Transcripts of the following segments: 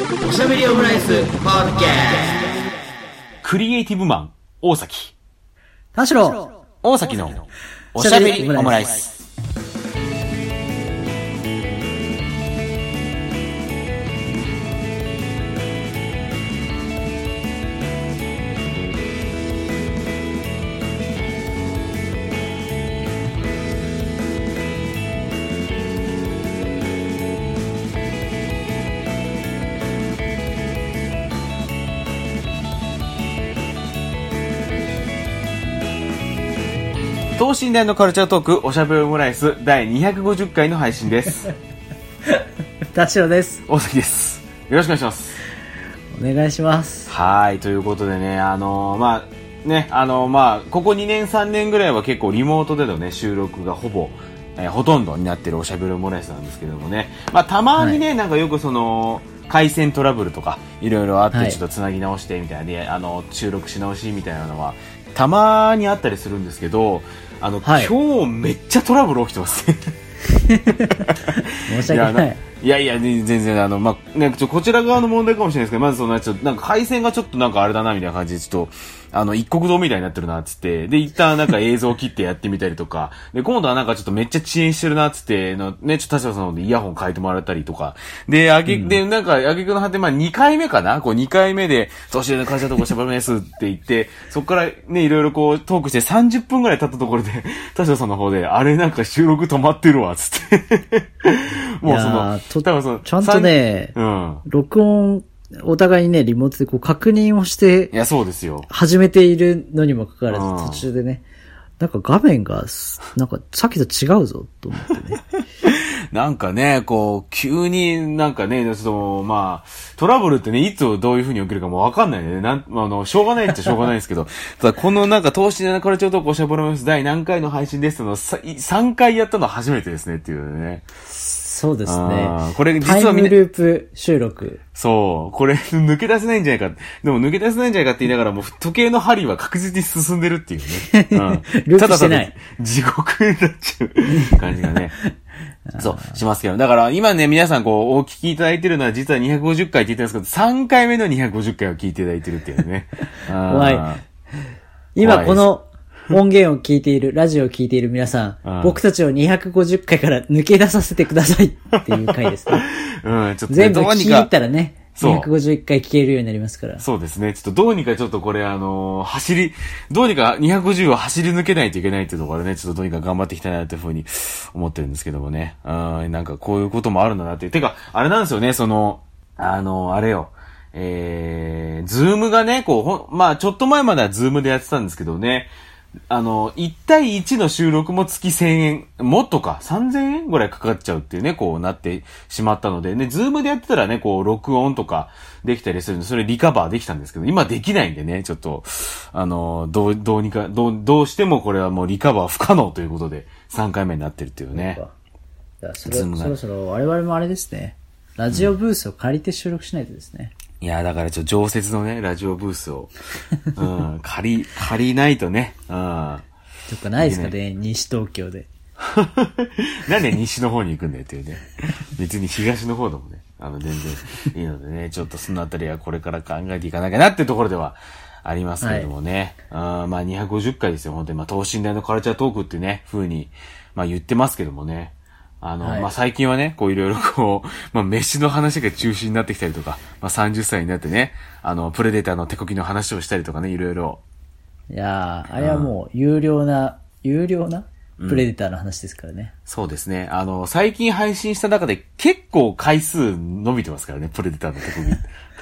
おしゃべりオムライスポッドキャクリエイティブマン、大崎。田代大崎のおしゃべりオムライス。等身大のカルチャートーク、おしゃべりオムライス第250回の配信です。田代です。大崎です。よろしくお願いします。お願いします。はい、ということでね、あのーまあ、ね、あのーまあ、ここ2年3年ぐらいは結構リモートでのね、収録がほぼ、えーほとんどになってるおしゃべりオムライスなんですけどもね、まあ、たまにね、なんかよくその、回線トラブルとか、いろいろあって、はいちょっとつなぎ直してみたいな、で、あの、収録し直しみたいなのは、たまにあったりするんですけど、あの、はい今日めっちゃトラブル起きてますね。申し訳ない。いやいや、ね全然、あの、まあ、ね、ちょ、こちら側の問題かもしれないですけど、まずその、ちょっと、なんか回線がちょっとなんかあれだな、みたいな感じで、ちょっと、あの、一国道みたいになってるな、つって、で、一旦なんか映像切ってやってみたりとか、で、今度はなんかちょっとめっちゃ遅延してるな、つって、のね、ちょっと田代さんの方でイヤホン変えてもらったりとか、で、あげ、で、なんか、あげくの果て、まあ、2回目かな？こう、2回目で、年上の会社とこしゃべりですって言って、そっからね、いろいろこう、トークして30分ぐらい経ったところで、田代さんの方で、あれなんか収録止まってるわ、つって。もうその多分その、ちゃんとね三うん。録音、お互いにね、リモートでこう確認をしていや、そうですよ。始めているのにもかかわらず、うん途中でね、なんか画面がす、なんかさっきと違うぞ、と思ってね。なんかね、こう、急になんかね、ちょっと、まあ、トラブルってね、いつどういう風に起きるかもわかんないね。なん、あの、しょうがないっちゃしょうがないですけど、ただこのなんか、投資でカルチャートークおしゃべります第何回の配信ですの、さ3回やったのは初めてですねっていうね。そうですあねー。これ実はみんな、ループ収録。そう、これ抜け出せないんじゃないか。でも抜け出せないんじゃないかって言いながら、もう時計の針は確実に進んでるっていうね。うん。ループしてない地獄になっちゃう感じがね。そう、しますけど。だから今ね、皆さんこう、お聞きいただいてるのは実は250回って言ってるんですけど、3回目の250回を聞いていただいてるっていうね。怖いあ今この 音源を聞いている、ラジオを聞いている皆さうんん、僕たちを250回から抜け出させてくださいっていう回ですね。ー うん、ちょっとね全部聞き入どうにかったらね、そう251回聞けるようになりますから。そうですね。ちょっとどうにかちょっとこれあのー走り、どうにか250を走り抜けないといけないっていうところでね、ちょっとどうにか頑張っていきたいなというふうに思ってるんですけどもね。うん、なんかこういうこともあるんだなっていう。てか、あれなんですよね、その、あのーあれよ。えー、ズームがね、こう、ほん、まあちょっと前まではズームでやってたんですけどね、あの、1対1の収録も月1000円、もっとか、3000円ぐらいかかっちゃうっていうね、こうなってしまったので、ね、ズームでやってたらね、こう、録音とかできたりするんで、それリカバーできたんですけど、今できないんでね、ちょっと、あの、どう、どうにか、どう、どうしてもこれはもうリカバー不可能ということで、3回目になってるっていうね。それズームがそろそろ我々もあれですね。ラジオブースを借りて収録しないとですね。いや、だからちょっと常設のね、ラジオブースを、うん、借り、借りないとね、うん。とかないですか？ね、西東京で。なんで西の方に行くんだよっていうね。別に東の方でもね、あの、全然いいのでね、ちょっとそのあたりはこれから考えていかなきゃなっていうところではありますけれどもね。あーまあ250回ですよ、本当に。まあ等身大のカルチャートークっていうね、風に、まあ言ってますけどもね。あの、はいまあ最近はね、こういろいろこう、まあ飯の話が中心になってきたりとか、まあ30歳になってね、あの、プレデターの手こきの話をしたりとかね、いろいろ。いやー、あれはもう有料な、有料なプレデターの話ですからね。そうですね。あの、最近配信した中で結構回数伸びてますからね、プレデターの手こぎ。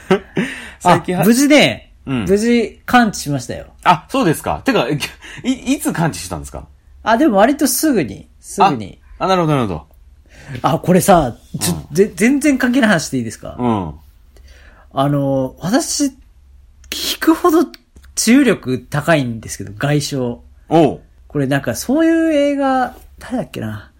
最近無事ね、うん無事感知しましたよ。あ、そうですか。てか、い、いつ感知したんですか？あ、でも割とすぐに、すぐに。あ、あなるほど、なるほあ、これさ、ちょ、ぜ全然関係ない話でいいですか、ど。うん。あの、私、聞くほど治癒力高いんですけど、外傷。おう。これなんかそういう映画、誰だっけな？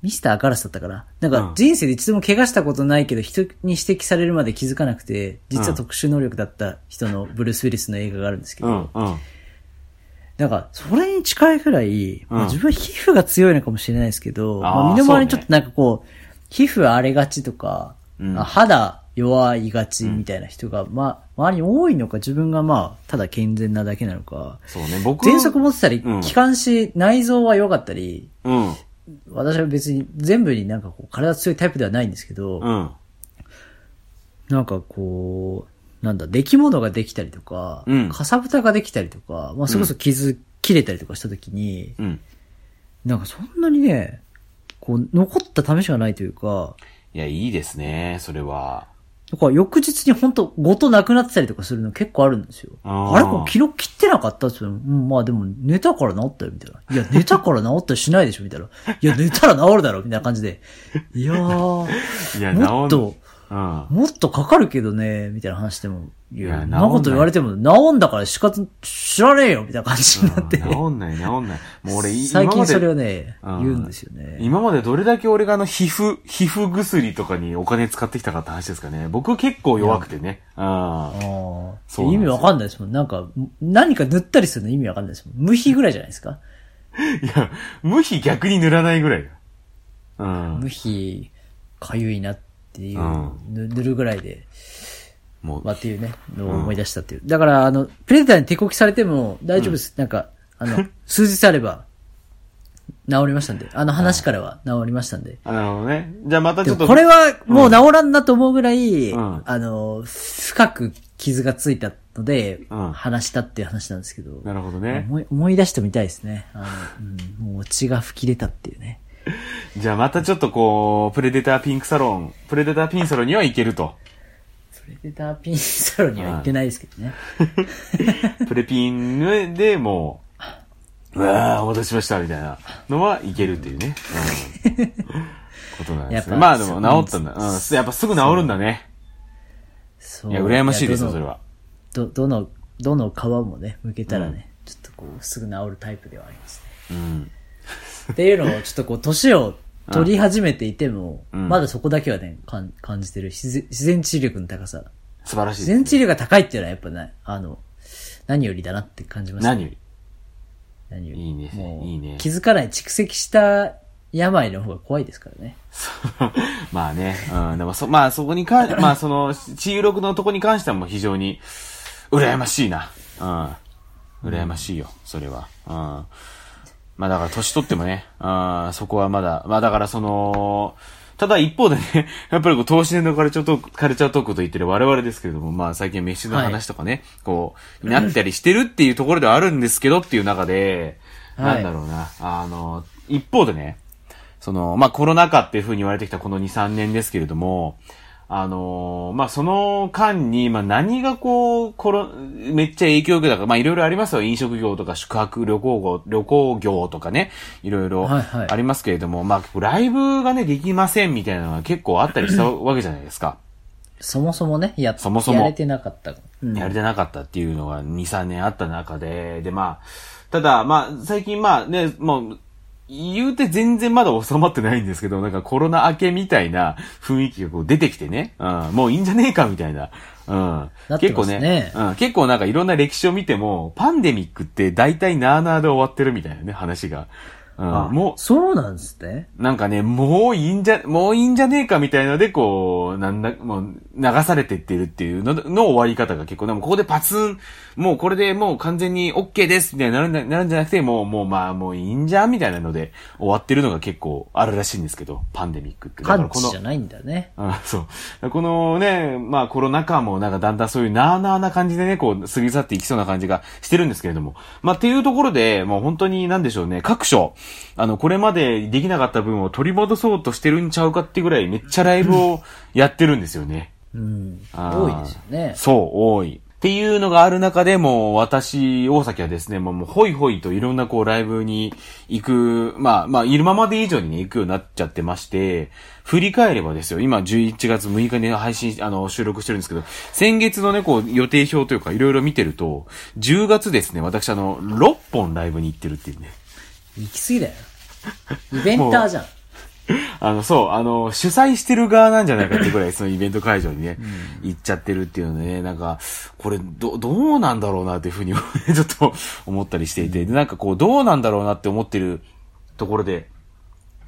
ミスターガラスだったかな？なんうんか人生で一度も怪我したことないけど人に指摘されるまで気づかなくて、実は特殊能力だった人のブルース・ウィリスの映画があるんですけど、うん、うん。なんか、それに近いくらい、まあうん自分は皮膚が強いのかもしれないですけど、まあ、身の回りにちょっとなんかこう、皮膚荒れがちとか、肌弱いがちみたいな人が、まあ、周りに多いのか、自分がまあ、ただ健全なだけなのか、そうね、僕。喘息持ってたり、うん気管支、内臓は弱かったり、うん。私は別に全部になんかこう、体強いタイプではないんですけど、うん。なんかこう、なんだ、出来物ができたりとか、うんかさぶたができたりとか、まあ、それこそ傷切れたりとかした時に、うん。なんかそんなにね、こう、残った試しがないというか、いや、いいですね、それは。だから翌日に本当ごとなくなってたりとかするの結構あるんですよ。あれこれ昨日切ってなかったっつってうん、まあでも寝たから治ったよ、みたいな。いや、寝たから治ったりしないでしょ、みたいな。いや、寝たら治るだろ、みたいな感じで。いやー、いや、もっと、うん。もっとかかるけどね、みたいな話でも、いや、なこと言われても、治んだから仕方、知らねえよ、みたいな感じになって。治んない、治んない。もう俺、い最近それをね、言うんですよね。今までどれだけ俺があの、皮膚、皮膚薬とかにお金使ってきたかって話ですかね。僕結構弱くてね。うん。ああ。そう意味わかんないですもん。なんか、何か塗ったりするの意味わかんないですもん。無比ぐらいじゃないですか？いや、無比逆に塗らないぐらいだ。うん。無比、かゆいなっていう、うんぬ塗るぐらいで、もうまあ、っていうね、のを思い出したっていう。だから、あの、プレデターに手こきされても大丈夫です。なんか、あの、数日あれば、治りましたんで。あの話からは治りましたんで。あなるほどね。じゃあまたちょっと。これはもう治らんなと思うぐらい、うんあの、深く傷がついたので、うん話したっていう話なんですけど、なるほどね。思い思い出してみたいですね。あの、うん、もう血が吹き出たっていうね。じゃあまたちょっとこう、プレデターピンクサロン、プレデターピンサロンには行けると。プレデターピンサロンには行ってないですけどね。プレピンでもう、うわー、お待たせしました、みたいなのはいけるっていうね。うん。ことなんですね。やっぱまあでも治ったんだ。うん。やっぱすぐ治るんだね。そういや、羨ましいですよ、やそれは。どのど、どの、どの皮もね、向けたらね、ちょっとこう、すぐ治るタイプではありますね。うん。っていうのを、ちょっとこう、年を取り始めていても、うんまだそこだけはね、かん感じてる自然自然治癒力の高さ。素晴らしい自です、然治癒力が高いっていうのはやっぱね、あの、何よりだなって感じました、何より？何より。いいねもういいね気づかない蓄積した病の方が怖いですからね。まあね。うん。でもそ、まあそこにかん、まあその、治癒力のとこに関してはもう非常に、羨ましいな。うん。羨ましいよ、それは。うん。まあだから年取ってもね、うん、そこはまだ、まあだからその、ただ一方でね、やっぱりこう、投資年のカルチャートーク、カルチャートークと言ってる我々ですけれども、まあ最近飯の話とかね、こう、になったりしてるっていうところではあるんですけどっていう中で、はい。なんだろうな、あの、一方でね、その、まあ、コロナ禍っていう風に言われてきたこの2、3年ですけれども、あのーまあ、その間に、まあ、何がこう、コロ、めっちゃ影響を受けたか、まあ、いろいろありますよ。飲食業とか宿泊旅行業、旅行業とかね、いろいろはいはいありますけれども、まあ、ライブがね、できませんみたいなのが結構あったりしたわけじゃないですか。そもそもね、や、そもそもやれてなかった。うんやれてなかったっていうのが2、3年あった中で、で、まあ、ただ、まあ、最近まあね、もう、言うて全然まだ収まってないんですけど、なんかコロナ明けみたいな雰囲気がこう出てきてね、うん、もういいんじゃねえかみたいな、うん。なって結構ね、うん、結構なんかいろんな歴史を見ても、パンデミックって大体なーなーで終わってるみたいなね、話が。うん、あもう、そうなんですね。なんかね、もういいんじゃ、もういいんじゃねえかみたいので、こう、なんだ、もう、流されてってるっていうのの終わり方が結構、でもここでパツン、もうこれでもう完全に OK ですみたいになるんだなるんじゃなくて、もう、もうまあ、もういいんじゃんみたいなので終わってるのが結構あるらしいんですけど、パンデミックって。だパからこのじゃないんだね。あそう。このね、まあコロナ禍もなんかだんだんそういうなーなーな感じでね、こう過ぎ去っていきそうな感じがしてるんですけれども。まあっていうところで、もう本当になんでしょうね、各所、あの、これまでできなかった分を取り戻そうとしてるんちゃうかってぐらいめっちゃライブをやってるんですよね。うん。多いですよね。そう、多い。っていうのがある中でもう私、大崎はですね、もうもうほいほいといろんなこうライブに行く、まあまあいるままで以上にね、行くようになっちゃってまして、振り返ればですよ、今11月6日に配信、あの、収録してるんですけど、先月のね、こう予定表というかいろいろ見てると、10月ですね、私あの、6本ライブに行ってるっていうね。行き過ぎだよ。イベンターじゃん。あの、そう、あの、主催してる側なんじゃないかってぐらい、そのイベント会場にね、行っちゃってるっていうのでね、なんか、これ、ど、どうなんだろうなっていうふうに、ちょっと思ったりしていて、で、なんかこう、どうなんだろうなって思ってるところで、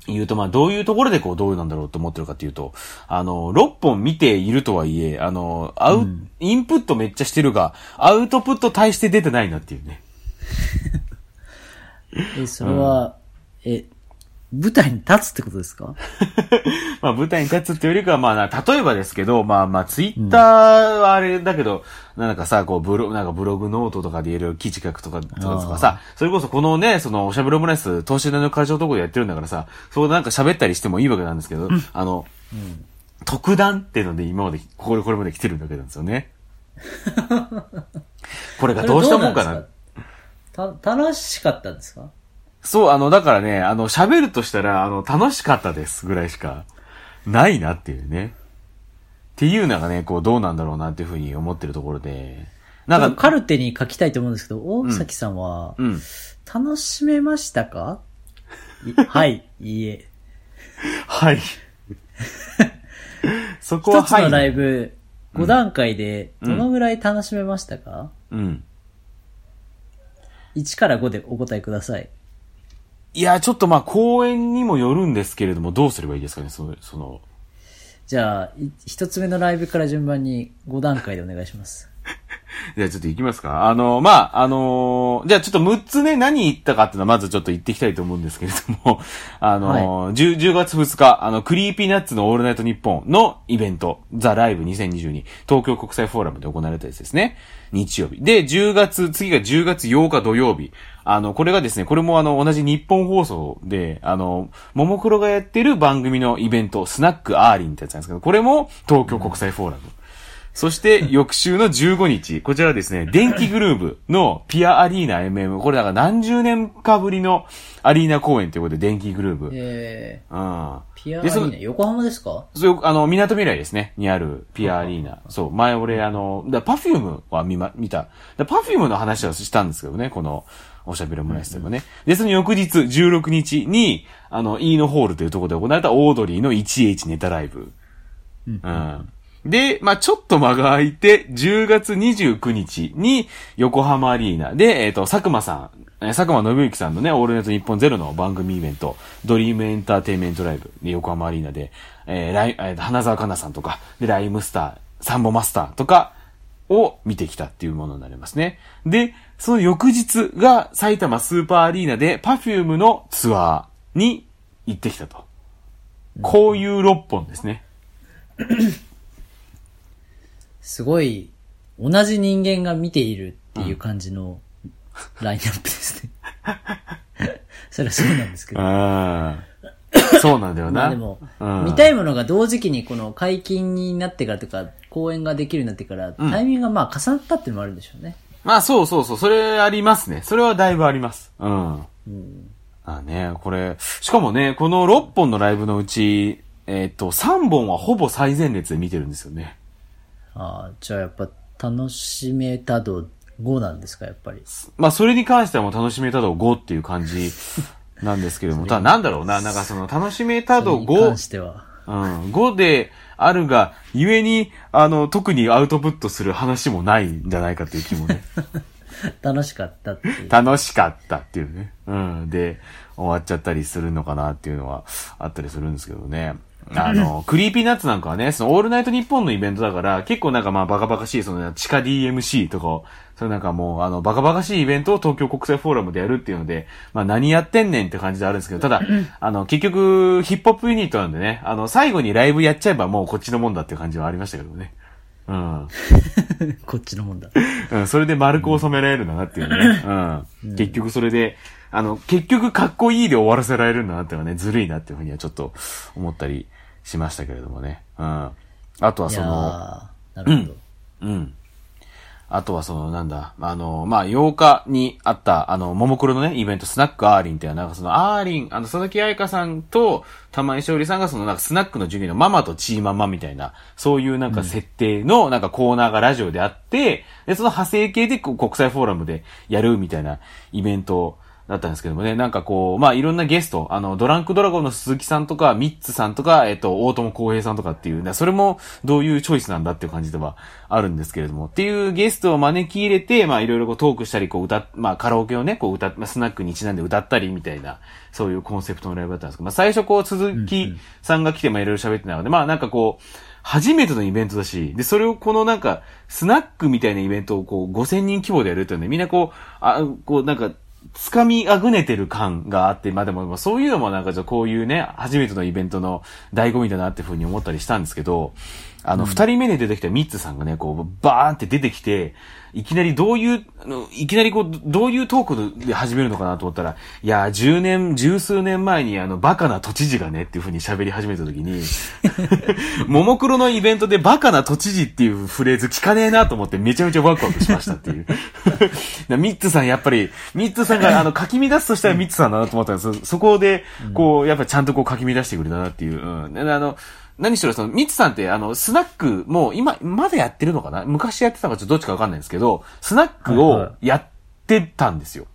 言うと、まあ、どういうところでこう、どうなんだろうと思ってるかっていうと、あの、6本見ているとはいえ、あの、アウ、インプットめっちゃしてるが、アウトプット対して出てないなっていうね。え、それは、え、舞台に立つってことですか？まあ舞台に立つっていうよりかは、まあな、例えばですけど、まあまあツイッターはあれだけど、なんかさ、こうブロ、なんかブログノートとかでいろいろ記事書くとか、とかさ、それこそこのね、そのおしゃべりオムライス、東芝の会場とこでやってるんだからさ、そこでなんか喋ったりしてもいいわけなんですけど、あの、特段っていうので今まで、これ、これまで来てるだけなんですよね。これがどうしたもんかな。た、楽しかったんですか？そう、あの、だからね、あの、喋るとしたら、あの、楽しかったですぐらいしか、ないなっていうね。っていうのがね、こう、どうなんだろうなっていうふうに思ってるところで。なんか、カルテに書きたいと思うんですけど、大崎さんは、うん。楽しめましたか、い はい、いいえ。はい。そこは一つのライブ。ブ、5段階で、うんどのぐらい楽しめましたか、うん。?1 から5でお答えください。いや、ちょっとまあ、公演にもよるんですけれども、どうすればいいですかね、その、その、じゃあ、一つ目のライブから順番に5段階でお願いします。じゃあちょっと行きますか。あの、まあ、あのーじゃあちょっと6つね、何言ったかっていうのはまずちょっと言っていきたいと思うんですけれども、あのー 10, 10月2日、あの、 Creepy Nuts のオールナイトニッポンのイベント、ザ・ライブ2022、東京国際フォーラムで行われたやつですね。日曜日。で、10月、次が10月8日土曜日。あの、これがですね、これもあの、同じ日本放送で、あの、ももクロがやってる番組のイベント、スナックアーリンってやつなんですけど、これも東京国際フォーラム。そして、翌週の15日、こちらはですね、電気グルーブのピアアリーナ MM、これだから何十年かぶりのアリーナ公演ということで、電気グルーブ。えうん。ー、ピアアリーナ、横浜ですか？そう、あの、港未来ですね、にあるピアアリーナ。そう、前俺、あの、だパフュームは見ま、見た。だ Perfume の話はしたんですけどね、この、おしゃべりオムライスでもね。で、その翌日、16日に、あの、イイノホールというところで行われたオードリーの 1H ネタライブ。うん。で、まあちょっと間が空いて、10月29日に横浜アリーナで、えっ、と、佐久間さん、佐久間宣行さんのね、オールナイトニッポンゼロの番組イベント、ドリームエンターテイメントライブで横浜アリーナで、えーライえー花澤香菜さんとか、で、ライムスター、サンボマスターとかを見てきたっていうものになりますね。で、その翌日が埼玉スーパーアリーナで Perfume のツアーに行ってきたと。こういう6本ですね。すごい、同じ人間が見ているっていう感じのラインナップですね。それはそうなんですけど。あそうなんだよな。まあでも、うん見たいものが同時期にこの解禁になってからとか、公演ができるようになってから、タイミングがまあ重なったっていうのもあるんでしょうね。まあそうそうそう、それありますね。それはだいぶあります。うん。あね、これ、しかもね、この6本のライブのうち、えっ、と、3本はほぼ最前列で見てるんですよね。ああ、じゃあやっぱ楽しめた度5なんですか、やっぱり？まあそれに関してはもう楽しめた度5っていう感じ なんですけども、ただなんだろうな、なんかその楽しめた度それに関5、しては。うん、5であるが、ゆえに、あの、特にアウトプットする話もないんじゃないかっていう気もね。楽しかったっていう。楽しかったっていうね。うん。で、終わっちゃったりするのかなっていうのはあったりするんですけどね。あの、 Creepy Nuts なんかはね、そのオールナイトニッポンのイベントだから、結構なんかまあバカバカしい、その地下 DMC とかを、それなんかもう、あの、バカバカしいイベントを東京国際フォーラムでやるっていうので、まあ何やってんねんって感じであるんですけど、ただ、あの、結局、ヒップホップユニットなんでね、あの、最後にライブやっちゃえばもうこっちのもんだっていう感じはありましたけどね。うん。こっちのもんだ。うん、それで丸く収められるんだなっていうね。うん。結局それで、あの、結局かっこいいで終わらせられるんだなっていうのはね、ずるいなっていうふうにはちょっと思ったりしましたけれどもね。うん。あとはいその、なるほど。うん。あとはその、なんだ、あの、まあ、8日にあった、あの、ももクロのね、イベント、スナックアーリンっていう、なんかその、アーリン、あの、佐々木彩香さんと、玉井しおりさんがその、なんかスナックの授業のママとチーママみたいな、そういうなんか設定の、なんかコーナーがラジオであって、で、その派生系で国際フォーラムでやるみたいなイベントだったんですけどもね、なんかこう、まあいろんなゲスト、あの、ドランクドラゴンの鈴木さんとか、ミッツさんとか、えっと、大友康平さんとかっていう、ね、それもどういうチョイスなんだっていう感じではあるんですけれども、っていうゲストを招き入れて、まあいろいろこうトークしたり、こう歌、まあカラオケをね、こう歌、まあスナックにちなんで歌ったりみたいな、そういうコンセプトのライブだったんですけど、まあ最初こう鈴木さんが来て、まあいろいろ喋ってたので、まあなんかこう、初めてのイベントだし、で、それをこのなんか、スナックみたいなイベントをこう、5000人規模でやるとね、みんなこう、あ、こうなんか、掴みあぐねてる感があって、まあでも、まあそういうのもなんかじゃこういうね、初めてのイベントの醍醐味だなってふうに思ったりしたんですけど、あの、二、人目に出てきたミッツさんがね、こう、バーンって出てきて、いきなりどういう、あのいきなりこう、どういうトークで始めるのかなと思ったら、いや、十年、十数年前にあの、バカな都知事がねっていう風に喋り始めた時に、ももクロのイベントでバカな都知事っていうフレーズ聞かねえなと思ってめちゃめちゃワクワクしましたっていう。ミッツさんやっぱり、ミッツさんがあの、書き乱すとしたらミッツさんだなと思ったんですそこで、こう、やっぱちゃんとこう書き乱してくれたなっていう。うん。であの、何しろその、ミッツさんって、あの、スナック、もう今、まだやってるのかな？昔やってたのかちょっとどっちかわかんないんですけど、スナックをやってたんですよ。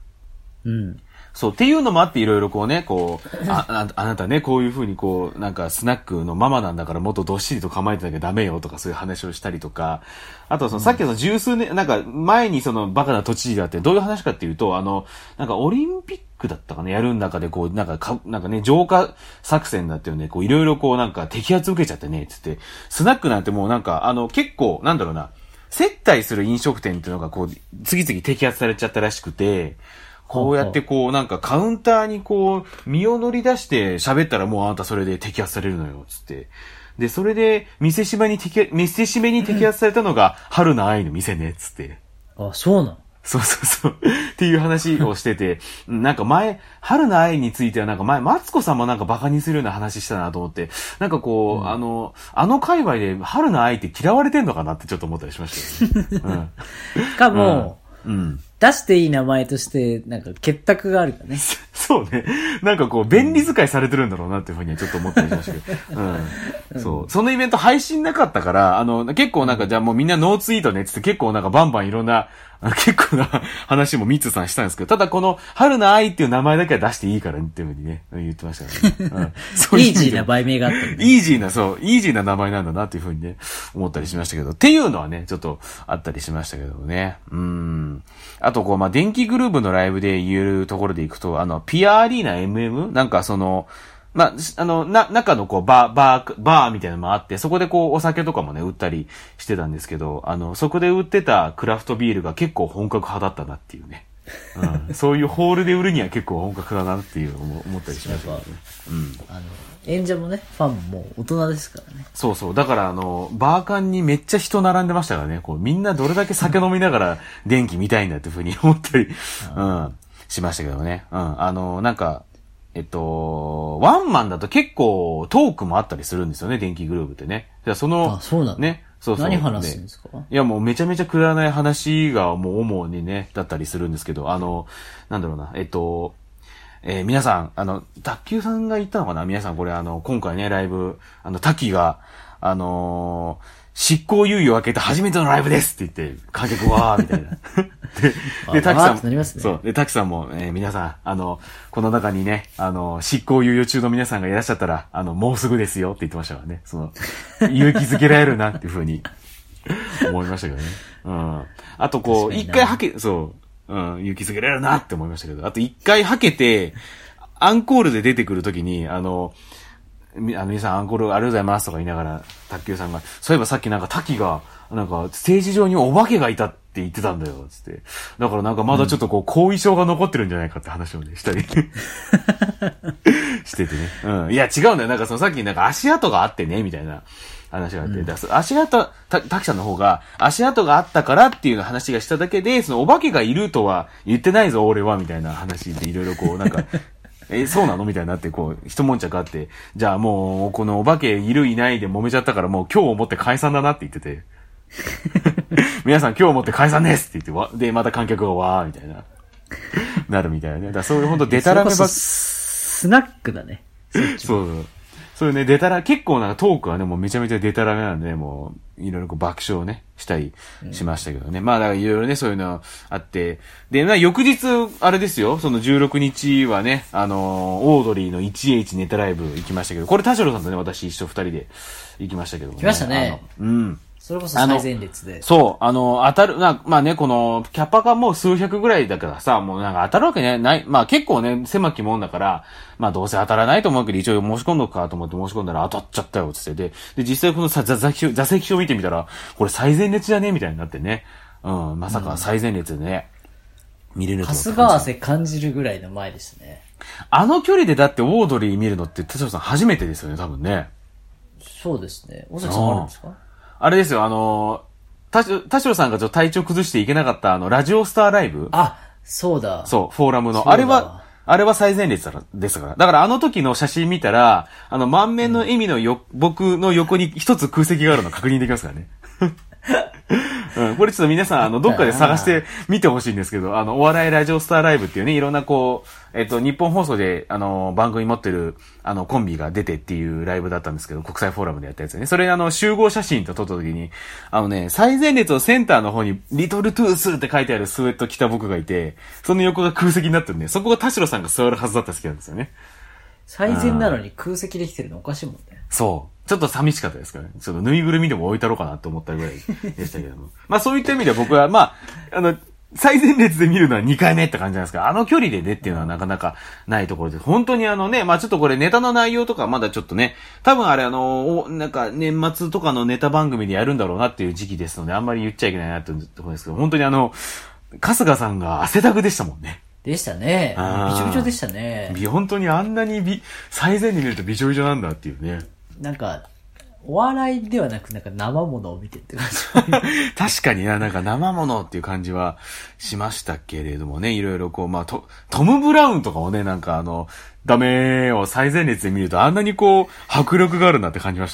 うん。そう、っていうのもあっていろいろこうね、こう、あ、ああなたね、こういう風にこう、なんかスナックのママなんだからもっとどっしりと構えてなきゃダメよとかそういう話をしたりとか、あとその、さっきの十数年、なんか前にそのバカな都知事があってどういう話かっていうと、あの、なんかオリンピックだったかな、やる中でこう、なんかか、なんかね、浄化作戦だっていうね、こういろいろこうなんか摘発受けちゃってね、つって、スナックなんてもうなんか、あの、結構、なんだろうな、接待する飲食店っていうのがこう、次々摘発されちゃったらしくて、こうやってこう、なんかカウンターにこう、身を乗り出して喋ったらもうあなたそれで摘発されるのよ、つって。で、それで、店締めに摘、店締めに摘発されたのが、春の愛の店ね、つって。あ、そうなん。そうそうそう。っていう話をしてて、うんなんか前、春の愛についてはなんか前、マツコさんもなんかバカにするような話したなと思って、なんかこう、あの、あの界隈で春の愛って嫌われてんのかなってちょっと思ったりしましたよね。かも、うん。うん。出していい名前として、なんか結託があるかね。そうね。なんかこう、便利使いされてるんだろうなっていうふうにはちょっと思ったりしましたけど。うん。そう。そのイベント配信なかったから、あの、結構なんかじゃあもうみんなノーツイートねっつって結構なんかバンバンいろんな、あの結構な話もミッツさんしたんですけど、ただこの、春の愛っていう名前だけは出していいからっていうふうにね、言ってましたからね。うん。イージーな売名があったんで。イージーな、そう、イージーな名前なんだなっていうふうにね、思ったりしましたけど、っていうのはね、ちょっとあったりしましたけどね。うん。あと、こう、まあ、電気グループのライブで言えるところでいくと、あの、ピアアリーナ MM? なんかその、まあ、しあの、な、中のこう、バー、バー、バーみたいなのもあって、そこでこう、お酒とかもね、売ったりしてたんですけど、あの、そこで売ってたクラフトビールが結構本格派だったなっていうね。うん。そういうホールで売るには結構本格だなっていう思思ったりしましたね。うん。あの、演者もね、ファンも大人ですからね。そうそう。だから、あの、バーカンにめっちゃ人並んでましたからね。こう、みんなどれだけ酒飲みながら 電気見たいんだっていうふうに思ったり、うん、しましたけどね。うん。あの、なんか、えっと、ワンマンだと結構トークもあったりするんですよね、電気グループってね。じゃあその、あそうなんだね。そうそう。何話すんですか？いやもうめちゃめちゃくだらない話がもう主にね、だったりするんですけど、あの、なんだろうな、えっと、えー皆さん、あの、卓球さんが言ったのかな？皆さんこれあの、今回ね、ライブ、あの、滝が、あのー執行猶予を明けて初めてのライブですって言って、観客わーみたいな。で、で、あ滝さんねそう。で、滝さんも、えー皆さん、あの、この中にね、あの、執行猶予中の皆さんがいらっしゃったら、あの、もうすぐですよって言ってましたからね。その、勇気づけられるなっていうふうに思いましたけどね。うん。あとこう、一回はけ、そう、うん、勇気づけられるなって思いましたけど、あと一回はけて、アンコールで出てくるときに、あの、みあの皆さんアンコールありがとうございますとか言いながら、卓球さんが、そういえばさっきなんか滝が、なんか、ステージ上にお化けがいたって言ってたんだよ、つって。だからなんかまだちょっとこう、後遺症が残ってるんじゃないかって話をね、したり。しててね。うん。いや、違うんだよ。なんかそのさっきなんか足跡があってね、みたいな話があって。だからそ足跡、た、滝さんの方が、足跡があったからっていう話がしただけで、そのお化けがいるとは言ってないぞ、俺は、みたいな話でいろいろこう、なんか、え、そうなの？みたいになって、こう、一悶着あって、じゃあもう、このお化けいるいないで揉めちゃったから、もう今日をもって解散だなって言ってて。皆さん今日をもって解散ですって言ってわ、で、また観客がわーみたいな、なるみたいなね。だそういう本当デタラメばスナックだね。そうそう。そういうね、デタラ、結構なんかトークはね、もうめちゃめちゃデタラメなんでね、もう、いろいろこう爆笑をね、したりしましたけどね。まあだからいろいろね、そういうのあって。で、な、翌日、あれですよ、その16日はね、あのーオードリーの 1H ネタライブ行きましたけど、これ田代さんとね、私一緒二人で行きましたけども、ね。来ましたねうん。それこそ最前列で。そう、あの、当たる、な、まあね、この、キャパがもう数百ぐらいだからさ、もうなんか当たるわけね、ない、まあ結構ね、狭きもんだから、まあどうせ当たらないと思うけど、一応申し込んどくかと思って申し込んだら当たっちゃったよ、つって。で、で、実際このさ座座席座席表見てみたら、これ最前列じゃねみたいになってね。うん、まさか最前列でね、見れるとは春日汗感じるぐらいの前でしたね。あの距離でだってオードリー見るのって、田代さん初めてですよね、多分ね。そうですね。尾崎さんあるんですか？あれですよ、あの、田代田代さんがちょっと体調崩していけなかった、あの、ラジオスターライブ？あ、そうだ。そう、フォーラムの。あれは、あれは最前列ですから。だからあの時の写真見たら、あの、満面の笑みのよ、僕の横に一つ空席があるの確認できますからね。うん、これちょっと皆さん、あの、どっかで探して見てほしいんですけど、あの、お笑いラジオスターライブっていうね、いろんなこう、えっと、日本放送で、あの、番組持ってる、あの、コンビが出てっていうライブだったんですけど、国際フォーラムでやったやつね。それ、あの、集合写真と撮った時に、あのね、最前列のセンターの方に、リトルトゥースって書いてあるスウェット着た僕がいて、その横が空席になってるんで、そこが田代さんが座るはずだった席なんですよね。最前なのに空席できてるのおかしいもんね。そう。ちょっと寂しかったですからね。ちょっとぬいぐるみでも置いたろうかなって思ったぐらいでしたけども。まあそういった意味では僕は、まあ、あの、最前列で見るのは2回目って感じなんですが、あの距離でねっていうのはなかなかないところで、本当にあのね、まあちょっとこれネタの内容とかまだちょっとね、多分あれあの、おなんか年末とかのネタ番組でやるんだろうなっていう時期ですので、あんまり言っちゃいけないなっていうところですけど、本当にあの、春日さんが汗だくでしたもんね。でしたね。びちょびちょでしたね。び本当にあんなにび、最前に見るとびちょびちょなんだっていうね。なんか、お笑いではなく、なんか生ものを見てって感じ。確かにな、なんか生ものっていう感じはしましたけれどもね、いろいろこう、まあ、トトム・ブラウンとかもね、なんかあの、ダメを最前列で見るとあんなにこう、迫力があるなって感じまし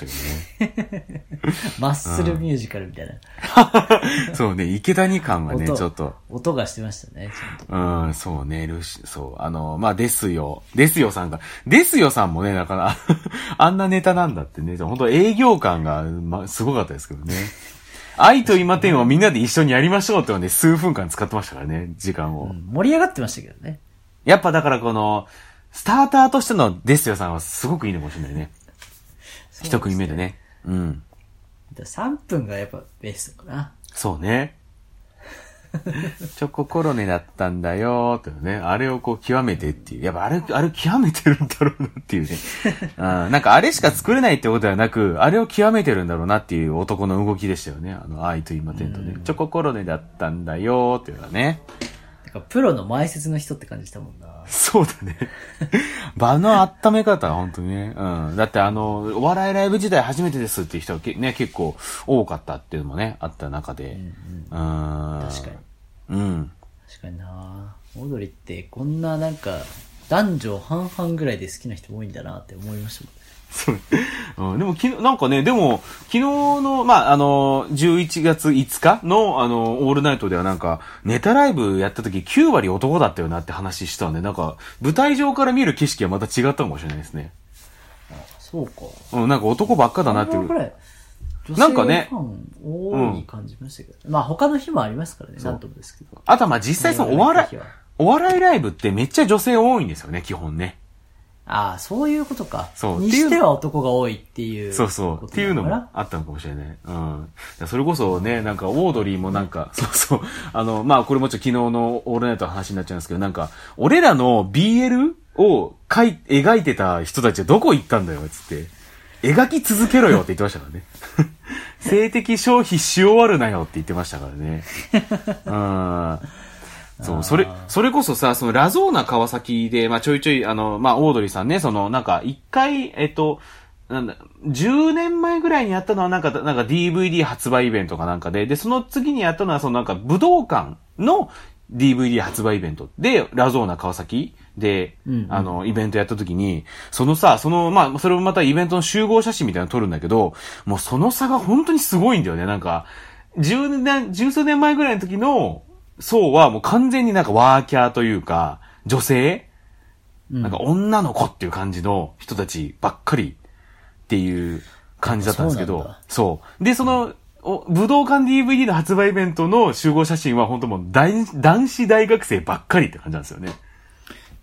たけどね。マッスルミュージカルみたいな。そうね、池谷感がね、音ちょっと。音がしてましたね、ちゃんと。うん、そうね、ルシ、そう、あの、まあ、ですよ。ですよさんが、ですよさんもね、だから、あんなネタなんだってね、本当営業感が、まあ、すごかったですけどね。愛と今天をみんなで一緒にやりましょうってので、数分間使ってましたからね、時間を。うん盛り上がってましたけどね。やっぱだからこの、スターターとしてのですよさんはすごくいいのかもしれないね。一組目でね。うん。3分がやっぱベストかな。そうね。チョココロネだったんだよーってね。あれをこう極めてっていう。やっぱあれ、あれ極めてるんだろうなっていうね。うん。なんかあれしか作れないってことではなく、あれを極めてるんだろうなっていう男の動きでしたよね。あの、愛と今天とね。チョココロネだったんだよーっていうのはね。なんかプロの前説の人って感じしたもんな。そうだね。場の温め方は本当にね。うん。だってあの、お笑いライブ時代初めてですっていう人がけね、結構多かったっていうのもね、あった中で。うん。確かに。うん。確かになオードリーってこんななんか、男女半々ぐらいで好きな人多いんだなって思いましたもん。そう。うん、でも昨日、なんかね、でも、昨日の、まあ、あの、11月5日の、あの、オールナイトではなんか、ネタライブやった時9割男だったよなって話したんで、なんか、舞台上から見る景色はまた違ったかもしれないですね。そうか。うん、なんか男ばっかだなっていうなんかね多い感じましたけど。まあ他の日もありますからね、なんともですけど。あとはまあ実際そのお笑いお笑いライブってめっちゃ女性多いんですよね、基本ね。ああ、そういうことか。そうにしては男が多いっていう。そうそう。っていうのもあったのかもしれない。うん。それこそね、なんか、オードリーもなんか、そうそう。あの、まあ、これもちょっと昨日のオールナイトの話になっちゃうんですけど、なんか、俺らの BL を描い、描いてた人たちはどこ行ったんだよ、つって。描き続けろよって言ってましたからね。性的消費し終わるなよって言ってましたからね。うん。そう、それ、それこそさ、そのラゾーナ川崎で、まあちょいちょい、あの、まあオードリーさんね、その、なんか、一回、えっと、なんだ、10年前ぐらいにやったのはなんか、なんか DVD 発売イベントかなんかで、で、その次にやったのは、そのなんか武道館の DVD 発売イベントで、ラゾーナ川崎で、うんうんあの、イベントやった時に、そのさ、その、まあ、それもまたイベントの集合写真みたいなの撮るんだけど、もうその差が本当にすごいんだよね。なんか、十年、十数年前ぐらいの時の層はもう完全になんかワーキャーというか、女性？うんなんか女の子っていう感じの人たちばっかりっていう感じだったんですけどそうそう。で、その、お武道館 DVD の発売イベントの集合写真は本当もう大男子大学生ばっかりって感じなんですよね。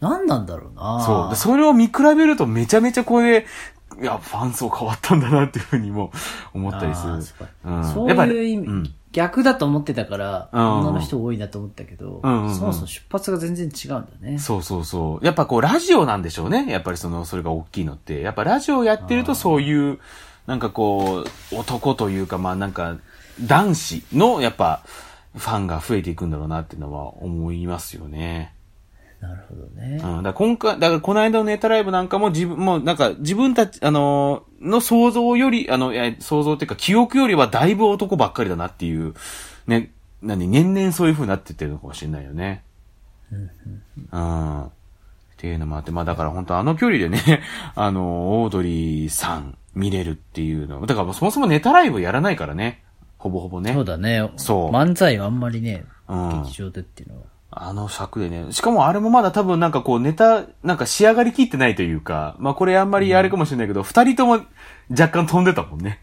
何なんだろうなそう。でそれを見比べるとめちゃめちゃこれ、いや、ファン層変わったんだなっていうふうにも思ったりする。そういう意味、うん逆だと思ってたから、うん女の人多いなと思ったけど、うんうんうんそもそも出発が全然違うんだね。そうそうそう。やっぱこう、ラジオなんでしょうね。やっぱりその、それが大きいのって。やっぱラジオやってるとそういう、なんかこう、男というか、まあなんか、男子の、やっぱ、ファンが増えていくんだろうなっていうのは思いますよね。なるほどね。うん。だから今回、だからこの間のネタライブなんかも自分、もうなんか自分たち、あのーの想像より、あの、想像っていうか記憶よりはだいぶ男ばっかりだなっていう、ね、何、年々そういう風になってってるのかもしれないよね。うん。っていうのもあって、まあだから本当あの距離でね、あの、オードリーさん見れるっていうの。だからそもそもネタライブやらないからね。ほぼほぼね。そうだね。そう漫才はあんまりね、うん劇場でっていうのは。あの尺でね。しかもあれもまだ多分なんかこうネタ、なんか仕上がりきってないというか、まあこれあんまりあれかもしれないけど、二、人とも若干飛んでたもんね。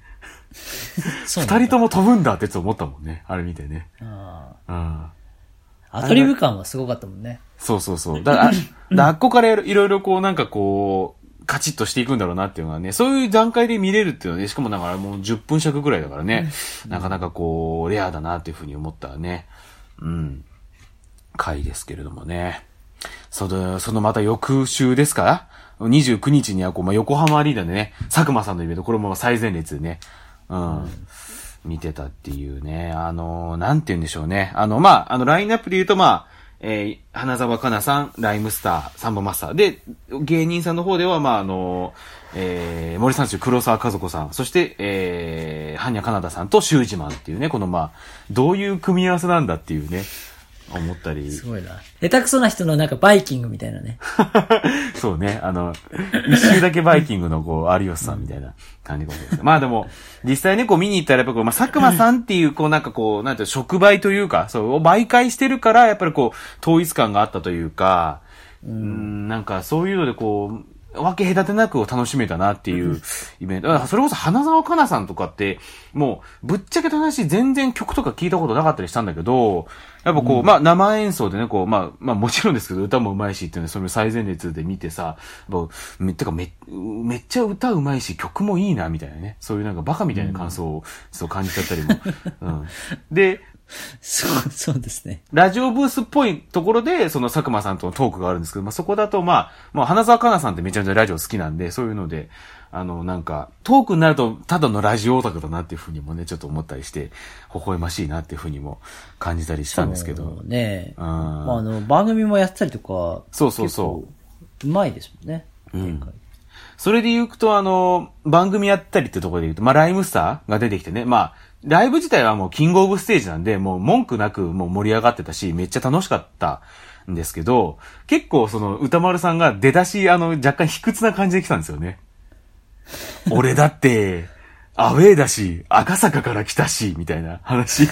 二人とも飛ぶんだって思ったもんね。あれ見てね。アドリブ感はすごかったもんね。そうそうそう。だ から、あだあっこからいろいろこうなんかこう、カチッとしていくんだろうなっていうのはね、そういう段階で見れるっていうのはね、しかもだからもう10分尺ぐらいだからね、なかなかこう、レアだなっていうふうに思ったね、うん、回ですけれどもね。その、そのまた翌週ですか？ら ?29 日にはこう、まあ、横浜アリーナでね、佐久間さんのイベント、これも最前列でね、うん、見てたっていうね、あの、なんて言うんでしょうね。あの、まあ、あの、ラインナップで言うと、まあ、えー花沢香菜さん、ライムスター、サンボマスター。で、芸人さんの方では、まあ、あの、えー、森三中黒沢和子さん、そして、えー、ハニャカナダさんとシュージマンっていうね、このまあ、どういう組み合わせなんだっていうね、思ったり。すごいな。下手くそな人のなんかバイキングみたいなね。そうね、あの、一周だけバイキングのこう、有吉さんみたいな感じかもしれない。まあでも、実際ね、こう見に行ったらやっぱこう、まあ、佐久間さんっていう、こうなんかこう、なんていうの触媒というか、そう、媒介してるから、やっぱりこう、統一感があったというか、うん、なんかそういうのでこう、分け隔てなく楽しめたなっていうイベント。だからそれこそ花沢香菜さんとかって、もう、ぶっちゃけた話、全然曲とか聞いたことなかったりしたんだけど、やっぱこう、まあ生演奏でね、こう、まあ、まあもちろんですけど、歌も上手いしっていうのは、それ最前列で見てさ、やっぱめ、てかめ、めっちゃ歌上手いし、曲もいいな、みたいなね。そういうなんかバカみたいな感想を、ちょっと感じちゃったりも。うん。で、そう、そうですね。ラジオブースっぽいところで、その佐久間さんとのトークがあるんですけど、まあ、そこだと、まあ、まあ、花沢香菜さんってめちゃめちゃラジオ好きなんで、そういうので、あの、なんか、トークになると、ただのラジオオタクだなっていうふうにもね、ちょっと思ったりして、微笑ましいなっていうふうにも感じたりしたんですけど。ね。うんまあ、あの、番組もやってたりとか。そうそうそう。うまいですもんね。うんそれで言うと、あの、番組やったりってところで言うと、まあ、ライムスターが出てきてね、まあ、ライブ自体はもうキングオブステージなんで、もう文句なくもう盛り上がってたし、めっちゃ楽しかったんですけど、結構その歌丸さんが出だし、あの、若干卑屈な感じで来たんですよね。俺だって、アウェーだし、赤坂から来たし、みたいな話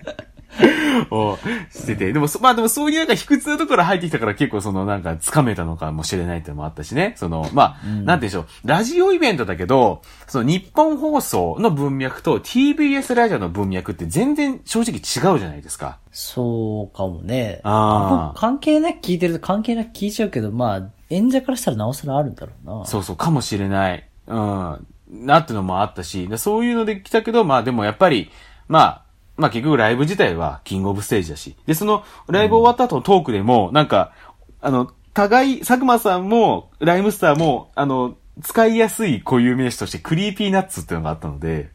をしてて。でも、そまあでもそういうなんか卑屈なところ入ってきたから結構そのなんか掴めたのかもしれないっていうのもあったしね。その、まあ、なんて言うんでしょう。ラジオイベントだけど、その日本放送の文脈と TBS ラジオの文脈って全然正直違うじゃないですか。そうかもね。あー僕関係なく聞いてると関係なく聞いちゃうけど、まあ、演者からしたらなおさらあるんだろうな。そうそう、かもしれない。うん。なってのもあったし、でそういうので来たけど、まあでもやっぱり、まあ、まあ結局ライブ自体はキングオブステージだし。で、そのライブ終わった後のトークでも、なんか、あの、互い、佐久間さんも、ライムスターも、あの、使いやすい固有名詞として Creepy Nuts っていうのがあったので、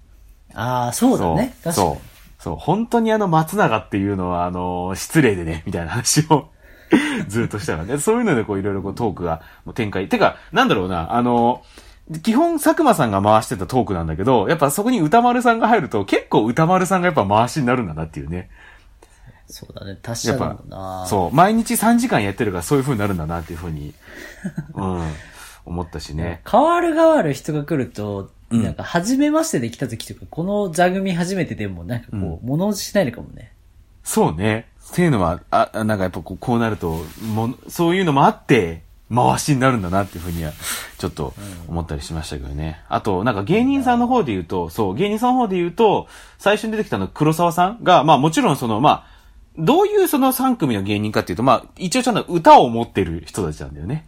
ああ、そうだね。確かに。そう。そう。本当にあの松永っていうのは、あの、失礼でね、みたいな話を ずっとしたからね。そういうのでこういろいろこうトークが展開。てか、なんだろうな、あの、基本佐久間さんが回してたトークなんだけど、やっぱそこに歌丸さんが入ると結構歌丸さんがやっぱ回しになるんだなっていうね。そうだね。確やっかにぱな。、そう。毎日3時間やってるからそういう風になるんだなっていう風に、うん、思ったしね。変わる変わる人が来ると、うんなんか、初めましてで来た時とか、この座組初めてでも、なんかこう、物落ちしないのかもね。そうね。っていうのは、あ、あなんかやっぱこうこうなると、も、そういうのもあって、回しになるんだなっていうふうには、ちょっと思ったりしましたけどね。あと、なんか芸人さんの方で言うと、そう、芸人さんの方で言うと、最初に出てきたの黒沢さんが、まあもちろんその、まあ、どういうその3組の芸人かっていうと、まあ、一応ちゃんと歌を持ってる人たちなんだよね。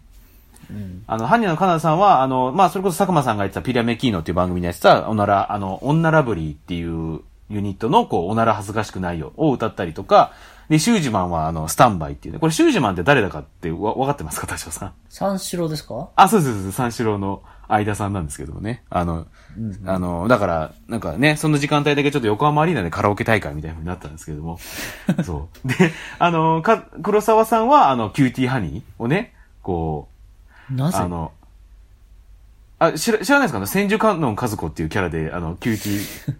あの、ハニャのカナダさんは、あの、まあ、それこそ佐久間さんが言ってたピラメキーノっていう番組でやってた、おなら、あの、女ラブリーっていうユニットの、こう、おなら恥ずかしくないよを歌ったりとか、で、シュージマンは、あの、スタンバイっていうね。これ、シュージマンって誰だかってわ、わかってますか？田代さん。三四郎ですか？あ、そうですそうです。三四郎の相田さんなんですけどもね。あの、あの、だから、なんかね、その時間帯だけちょっと横浜アリーナでカラオケ大会みたいな風になったんですけども。そう。で、あの、か、黒沢さんは、あの、キューティーハニーをね、こう、なぜ？あの、あ、知ら、知らないですか？ね千手観音かずこっていうキャラで、あの、キューティー、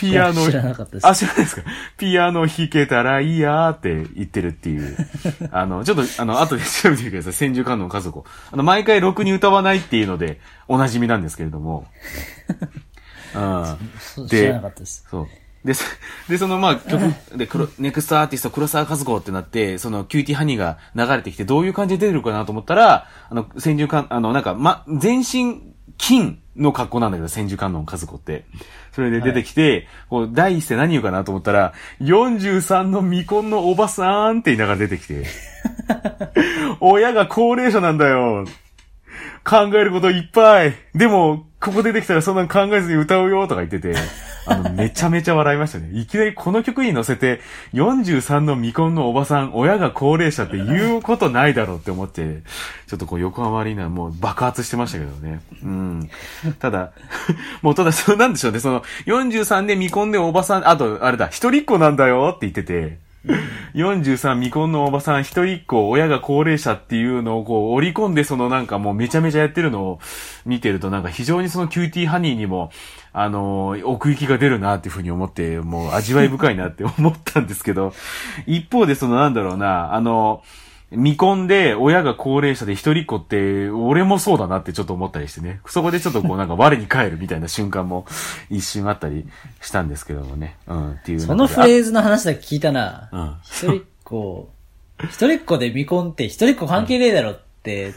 ピアノ、知らなかったですあ、知らないですかピアノ弾けたらいいやーって言ってるっていう。あの、ちょっと、あの、後で調べてください。千手観音かずこ。あの、毎回ろくに歌わないっていうので、お馴染みなんですけれども。うん。知らなかったです。そう。で、そで、そのまあ曲、で、黒、ネクストアーティスト黒沢かずこってなって、そのキューティーハニーが流れてきてどういう感じで出てるかなと思ったら、あの、千手観、あの、なんか、ま、全身金の格好なんだけど、千手観音かずこって。それで出てきて、こう、第一声何言うかなと思ったら、43の未婚のおばさんって言いながら出てきて、親が高齢者なんだよ。考えることいっぱい。でも、ここ出てきたらそんなの考えずに歌うよとか言ってて、あの、めちゃめちゃ笑いましたね。いきなりこの曲に乗せて、43の未婚のおばさん、親が高齢者って言うことないだろうって思って、ちょっとこう横浜アリーナもう爆発してましたけどね。うん。ただ、もうただ、そうなんでしょうね。その、43で未婚でおばさん、あと、あれだ、一人っ子なんだよって言ってて、43未婚のおばさん一人っ子、親が高齢者っていうのをこう織り込んでそのなんかもうめちゃめちゃやってるのを見てるとなんか非常にそのキューティーハニーにも、あの奥行きが出るなっていうふうに思って、もう味わい深いなって思ったんですけど、一方でそのなんだろうな、あの未婚で親が高齢者で一人っ子って、俺もそうだなってちょっと思ったりしてね。そこでちょっとこうなんか我に返るみたいな瞬間も一瞬あったりしたんですけどもね。うん、っていう。そのフレーズの話だけ聞いたな。うん一人っ子、一人っ子で未婚って一人っ子関係ねえだろって、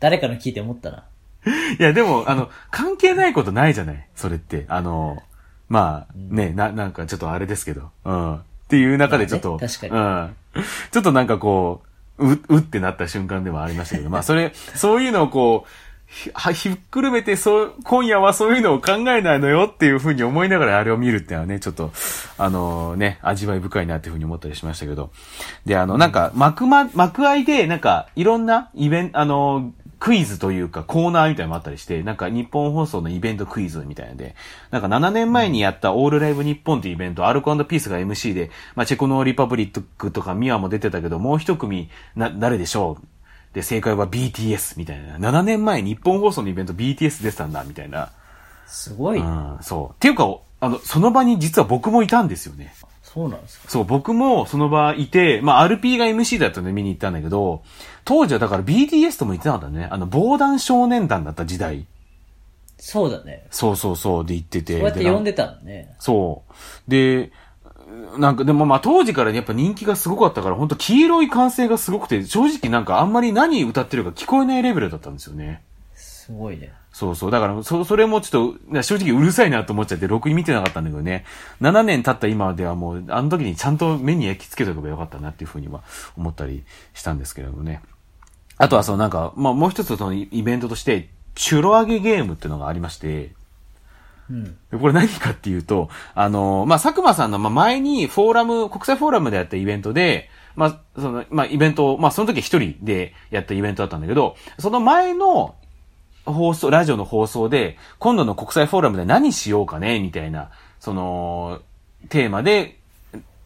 誰かの聞いて思ったな。いや、でも、あの、関係ないことないじゃないそれって。あの、まあ、ね、な、なんかちょっとあれですけど。うん。っていう中でちょっと、まあね確かうん。ちょっとなんかこう、う、うってなった瞬間ではありましたけど、まあ、それ、そういうのをこう、ひは、ひっくるめて、そう、今夜はそういうのを考えないのよっていうふうに思いながらあれを見るっていうのはね、ちょっと、あのね、味わい深いなっていうふうに思ったりしましたけど。で、あの、なんか、幕ま、幕開で、なんか、いろんなイベント、あの、クイズというかコーナーみたいなのもあったりして、なんか日本放送のイベントクイズみたいなので、なんか7年前にやったオールライブ日本っていうイベント、アルコピースが MC で、まあチェコのリパブリックとかミワも出てたけど、もう一組、な、誰でしょう？で、正解は BTS みたいな。7年前日本放送のイベント BTS 出てたんだ、みたいな。すごい。うん、そう。っていうか、あの、その場に実は僕もいたんですよね。そうなんですか？そう、僕もその場いて、まあ、RP が MC だったんで見に行ったんだけど、当時はだから BTS とも言ってなかったね。あの、防弾少年団だった時代。そうだね。そうそうそう、で言ってて。こうやって呼んでたんだね。そう。で、なんかでもまあ当時からねやっぱ人気がすごかったから、本当黄色い歓声がすごくて、正直なんかあんまり何歌ってるか聞こえないレベルだったんですよね。すごいね。そうそう。だから、そ、それもちょっと、正直うるさいなと思っちゃって、ろくに見てなかったんだけどね。7年経った今ではもう、あの時にちゃんと目に焼き付けとけばよかったなっていうふうには思ったりしたんですけれどもね。あとはそのなんか、まあもう一つそのイベントとして、チュロ揚げゲームっていうのがありまして、うん。でこれ何かっていうと、あの、まあ、佐久間さんの、まあ、前にフォーラム、国際フォーラムでやったイベントで、まあ、その、まあ、イベントを、まあ、その時一人でやったイベントだったんだけど、その前の放送、ラジオの放送で、今度の国際フォーラムで何しようかね、みたいな、その、テーマで、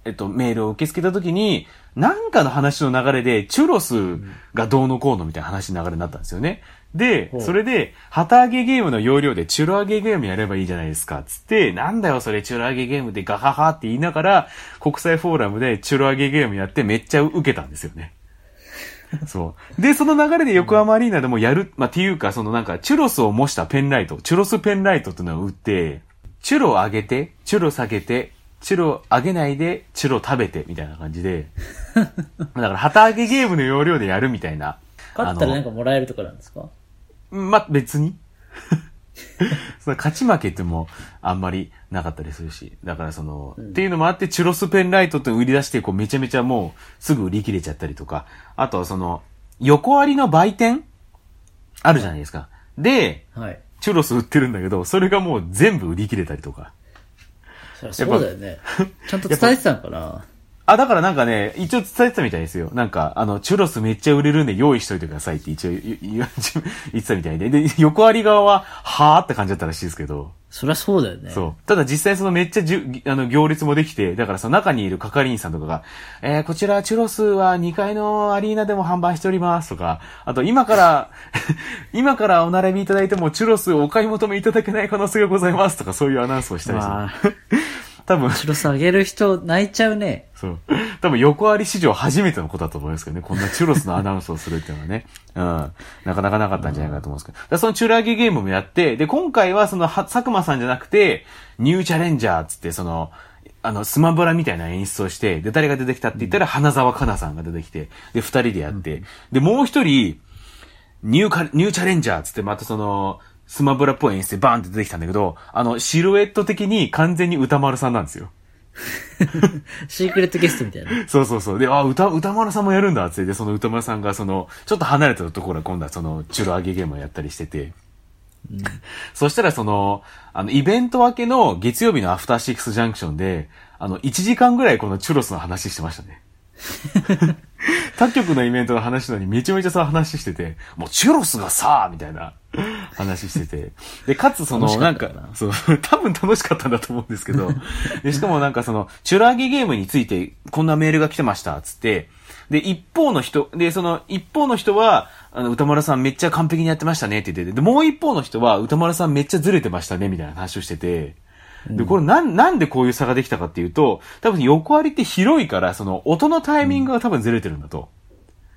えっと、メールを受け付けた時に、なんかの話の流れで、チュロスがどうのこうのみたいな話の流れになったんですよね。でそれで、旗揚げゲームの要領でチュロ揚げゲームやればいいじゃないですか、つって、なんだよそれチュロ揚げゲームでガハハって言いながら、国際フォーラムでチュロ揚げゲームやってめっちゃ受けたんですよね。そう。で、その流れで横浜アリーナでもやる、まあ、っていうか、そのなんか、チュロスを模したペンライト、チュロスペンライトっていうのを売って、チュロ上げて、チュロ下げて、チュロ上げないで、チュロ食べて、みたいな感じで、だから、旗揚げゲームの要領でやるみたいな、勝ったらなんかもらえるとかなんですか？まあ、別に。その勝ち負けってもあんまりなかったりするし。だからその、っていうのもあって、チュロスペンライトって売り出して、こうめちゃめちゃもうすぐ売り切れちゃったりとか。あとはその、横ありの売店？あるじゃないですか。で、はい。チュロス売ってるんだけど、それがもう全部売り切れたりとか。そりゃそうだよね。ちゃんと伝えてたのかな？あ、だからなんかね、一応伝えてたみたいですよ。なんか、あの、チュロスめっちゃ売れるんで用意しといてくださいって一応言ってたみたいで。で、横あり側は、はーって感じだったらしいですけど。そりゃそうだよね。そう。ただ実際そのめっちゃじゅ、あの、行列もできて、だからその中にいる係員さんとかが、えー、こちらチュロスは2階のアリーナでも販売しておりますとか、あと今から、今からお並びいただいてもチュロスをお買い求めいただけない可能性がございますとか、そういうアナウンスをしたりして。まあ、多分、白さあげる人泣いちゃうね。そう。多分横あり史上初めてのことだと思いますけどね。こんなチュロスのアナウンスをするっていうのはね。うん。なかなかなかったんじゃないかと思うんですけど。だそのチュラギゲームもやって、で、今回はその、は佐久間さんじゃなくて、ニューチャレンジャーっつって、その、あの、スマブラみたいな演出をして、で、誰が出てきたって言ったら、花沢香菜さんが出てきて、で、二人でやって、で、もう一人、ニューカ、ニューチャレンジャーっつって、またその、スマブラっぽい演出でバーンって出てきたんだけど、あの、シルエット的に完全に歌丸さんなんですよ。シークレットゲストみたいな。そうそうそう。で、あ、歌、歌丸さんもやるんだっつって、で、その歌丸さんが、その、ちょっと離れたところは今度はその、チュロ揚げゲームをやったりしてて、そしたらその、あの、イベント明けの月曜日のアフターシックスジャンクションで、あの、1時間ぐらいこのチュロスの話してましたね。他局のイベントの話なのにめちゃめちゃさ話してて、もうチュロスがさみたいな話してて。で、かつその、楽しなんかそう、多分楽しかったんだと思うんですけど、で、しかもなんかその、チュラ揚げゲームについてこんなメールが来てました、つって、で、一方の人、で、その、一方の人は、あの、歌丸さんめっちゃ完璧にやってましたねって言ってて、で、もう一方の人は、歌丸さんめっちゃずれてましたね、みたいな話をしてて、で、これなん、なんでこういう差ができたかっていうと、多分横ありって広いから、その、音のタイミングが多分ずれてるんだと。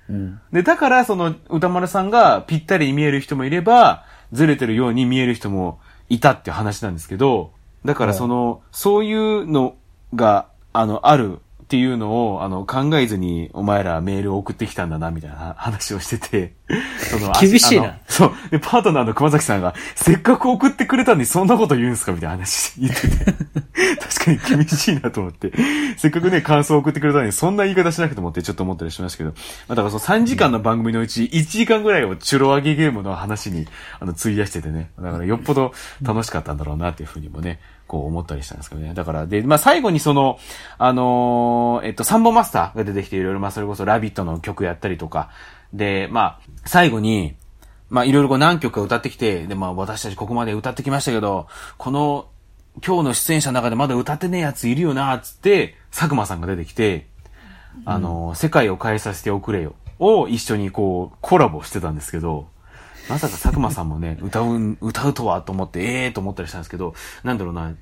うん。で、だから、その、歌丸さんがぴったりに見える人もいれば、ずれてるように見える人もいたって話なんですけど、だからその、そういうのが、あの、あるっていうのを、あの、考えずに、お前らメールを送ってきたんだな、みたいな話をしてて、その厳しいなそう。で、パートナーの熊崎さんが、せっかく送ってくれたのにそんなこと言うんすかみたいな話言ってて。確かに厳しいなと思って。せっかくね、感想を送ってくれたのに、そんな言い方しなくてもってちょっと思ったりしましたけど。まあ、だからその3時間の番組のうち、1時間ぐらいをチュロ揚げゲームの話に、あの、費やしててね。だからよっぽど楽しかったんだろうなっていうふうにもね、こう思ったりしたんですけどね。だから、で、まあ、最後にその、あのーえっと、サンボマスターが出てきていろいろ、まあ、それこそラビットの曲やったりとか、で、まあ、最後に、まあ、いろいろこう何曲か歌ってきて、で、まあ、私たちここまで歌ってきましたけど、この、今日の出演者の中でまだ歌ってねえやついるよな、つって、佐久間さんが出てきて、あの、世界を変えさせておくれよ、を一緒にこう、コラボしてたんですけど、まさか佐久間さんもね、歌う、歌うとはと思って、ええー、と思ったりしたんですけど、なんだろうな、